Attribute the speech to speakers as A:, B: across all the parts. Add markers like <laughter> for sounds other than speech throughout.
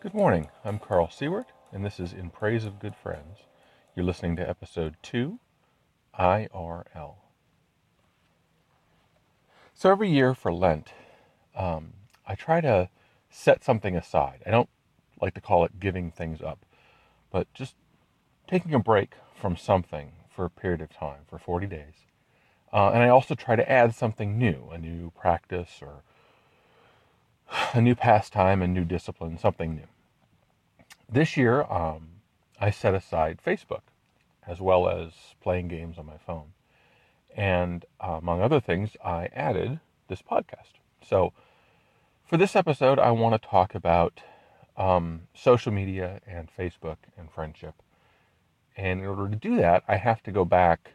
A: Good morning. I'm Carl Siewert, and this is In Praise of Good Friends. You're listening to episode 2, IRL. So every year for Lent, um, I try to set something aside. I don't like to call it giving things up, but just taking a break from something for a period of time, for 40 days. Uh, and I also try to add something new, a new practice or a new pastime, a new discipline, something new. This year, um, I set aside Facebook as well as playing games on my phone. And uh, among other things, I added this podcast. So for this episode, I want to talk about um, social media and Facebook and friendship. And in order to do that, I have to go back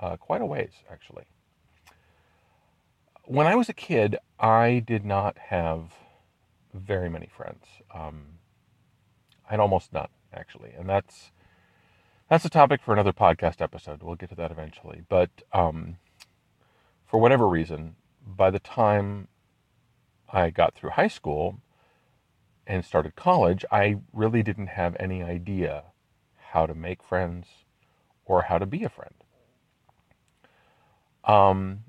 A: uh, quite a ways, actually. When I was a kid, I did not have very many friends. Um, I had almost none, actually, and that's that's a topic for another podcast episode. We'll get to that eventually. But um, for whatever reason, by the time I got through high school and started college, I really didn't have any idea how to make friends or how to be a friend. Um,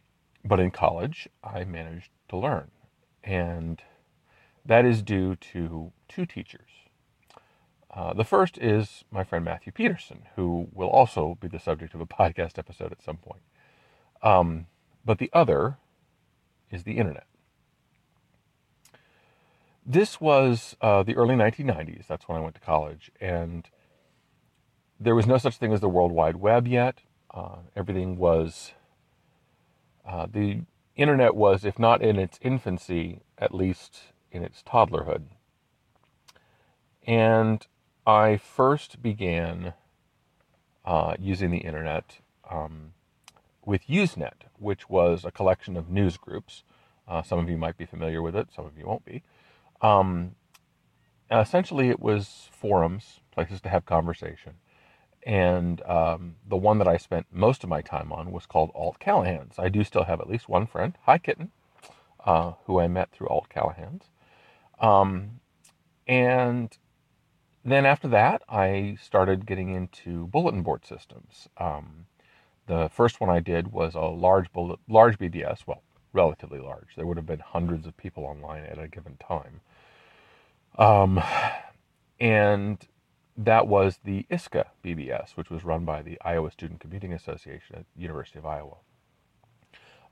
A: but in college, I managed to learn. And that is due to two teachers. Uh, the first is my friend Matthew Peterson, who will also be the subject of a <laughs> podcast episode at some point. Um, but the other is the internet. This was uh, the early 1990s. That's when I went to college. And there was no such thing as the World Wide Web yet. Uh, everything was uh, the internet was, if not in its infancy, at least in its toddlerhood. And I first began uh, using the internet um, with Usenet, which was a collection of news groups. Uh, some of you might be familiar with it, some of you won't be. Um, essentially, it was forums, places to have conversation. And um, the one that I spent most of my time on was called Alt Callahan's. I do still have at least one friend, hi Kitten, uh, who I met through Alt Callahan's. Um, and then after that, I started getting into bulletin board systems. Um, the first one I did was a large bullet, large BBS, well, relatively large. There would have been hundreds of people online at a given time. Um, and that was the ISCA BBS, which was run by the Iowa Student Computing Association at the University of Iowa.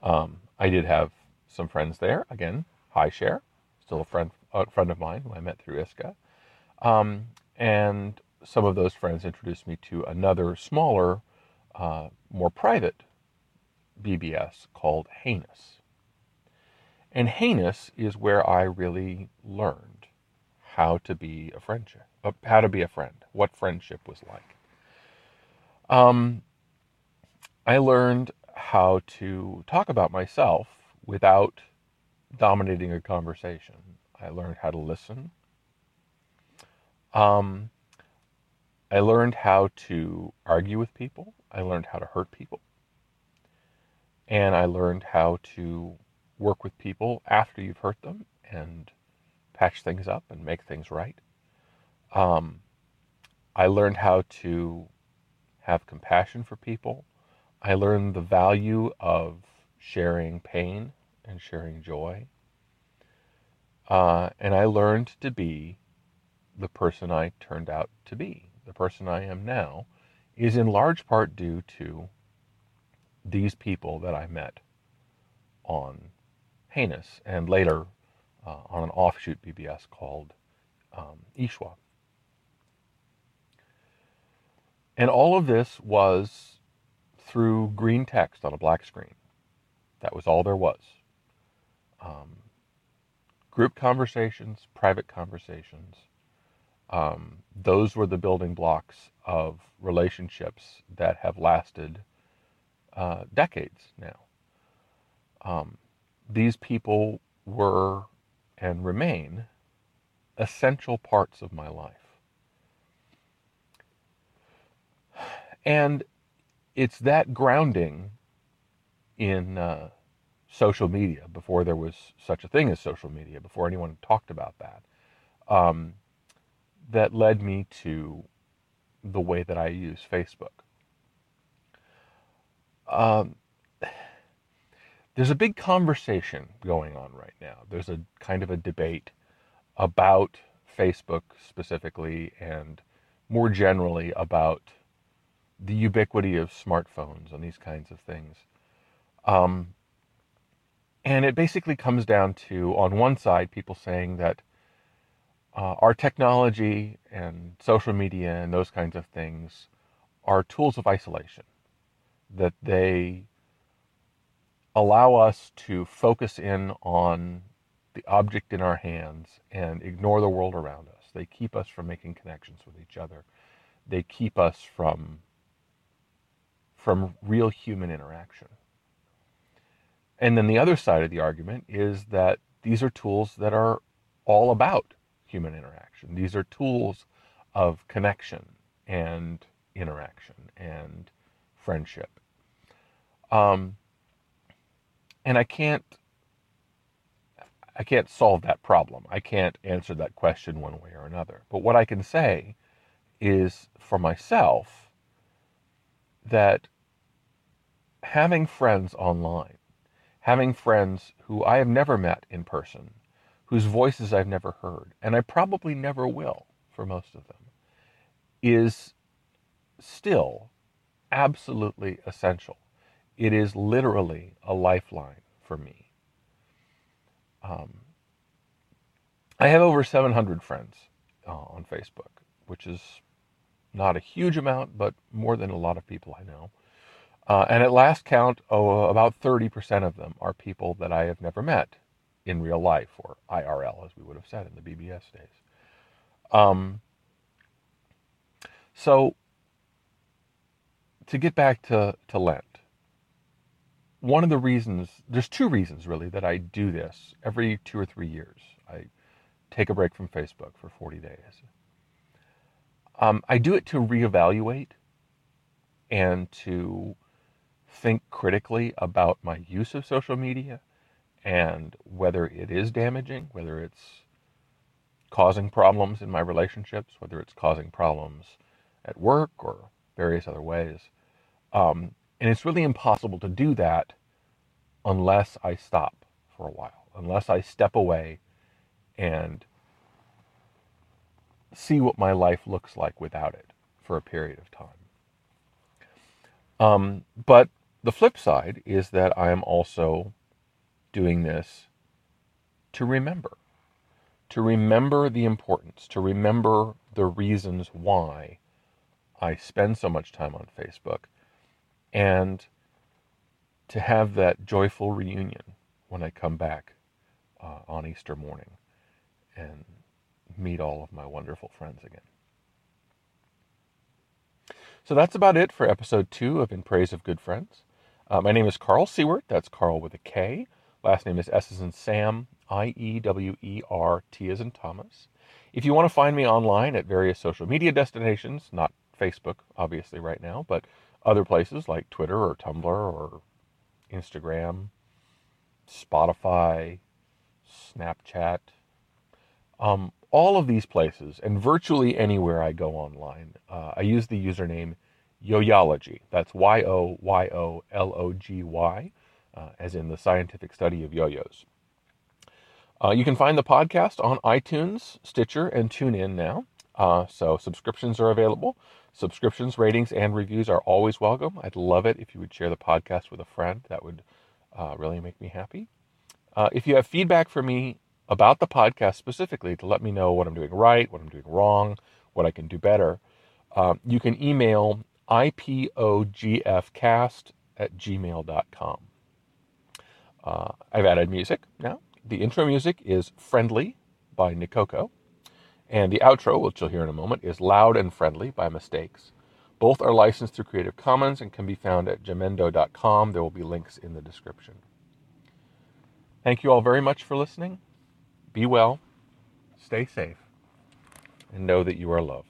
A: Um, I did have some friends there. Again, hi Share, still a friend, a friend of mine who I met through ISCA. Um, and some of those friends introduced me to another smaller, uh, more private BBS called Heinous. And Heinous is where I really learned how to be a friendship how to be a friend, what friendship was like. Um, I learned how to talk about myself without dominating a conversation. I learned how to listen. Um, I learned how to argue with people. I learned how to hurt people. And I learned how to work with people after you've hurt them and patch things up and make things right. Um, I learned how to have compassion for people. I learned the value of sharing pain and sharing joy. Uh, and I learned to be the person I turned out to be. The person I am now is in large part due to these people that I met on Heinous and later uh, on an offshoot BBS called um, Ishwa. And all of this was through green text on a black screen. That was all there was. Um, group conversations, private conversations, um, those were the building blocks of relationships that have lasted uh, decades now. Um, these people were and remain essential parts of my life. And it's that grounding in uh, social media before there was such a thing as social media, before anyone talked about that. Um, that led me to the way that I use Facebook. Um, there's a big conversation going on right now. There's a kind of a debate about Facebook specifically and more generally about the ubiquity of smartphones and these kinds of things. Um, and it basically comes down to, on one side, people saying that uh, our technology and social media and those kinds of things are tools of isolation, that they allow us to focus in on the object in our hands and ignore the world around us. They keep us from making connections with each other. They keep us from from real human interaction. And then the other side of the argument is that these are tools that are all about human interaction. These are tools of connection and interaction and friendship. Um, and I can't I can't solve that problem. I can't answer that question one way or another. But what I can say is for myself that having friends online, having friends who I have never met in person, whose voices I've never heard, and I probably never will for most of them, is still absolutely essential. It is literally a lifeline for me. Um, I have over 700 friends uh, on Facebook, which is not a huge amount, but more than a lot of people I know. Uh, and at last count, oh, about 30% of them are people that I have never met in real life, or IRL, as we would have said in the BBS days. Um, so, to get back to, to Lent, one of the reasons, there's two reasons really that I do this every two or three years. I take a break from Facebook for 40 days. Um, I do it to reevaluate and to think critically about my use of social media and whether it is damaging, whether it's causing problems in my relationships, whether it's causing problems at work or various other ways. Um, and it's really impossible to do that unless I stop for a while, unless I step away and see what my life looks like without it for a period of time. Um, but the flip side is that I am also doing this to remember, to remember the importance, to remember the reasons why I spend so much time on Facebook, and to have that joyful reunion when I come back uh, on Easter morning and meet all of my wonderful friends again. So that's about it for episode two of In Praise of Good Friends. Uh, my name is Carl Siewert. That's Carl with a K. Last name is S as in Sam, I E W E R T as in Thomas. If you want to find me online at various social media destinations, not Facebook, obviously, right now, but other places like Twitter or Tumblr or Instagram, Spotify, Snapchat, um, all of these places, and virtually anywhere I go online, uh, I use the username Yoyology. That's Y O Y O L O G Y, uh, as in the scientific study of yo yos. Uh, you can find the podcast on iTunes, Stitcher, and TuneIn now. Uh, so subscriptions are available. Subscriptions, ratings, and reviews are always welcome. I'd love it if you would share the podcast with a friend. That would uh, really make me happy. Uh, if you have feedback for me about the podcast specifically to let me know what I'm doing right, what I'm doing wrong, what I can do better, um, you can email ipogfcast at gmail.com. Uh, I've added music now. The intro music is Friendly by Nikoko, and the outro, which you'll hear in a moment, is Loud and Friendly by Mistakes. Both are licensed through Creative Commons and can be found at jamendo.com. There will be links in the description. Thank you all very much for listening. Be well, stay safe, and know that you are loved.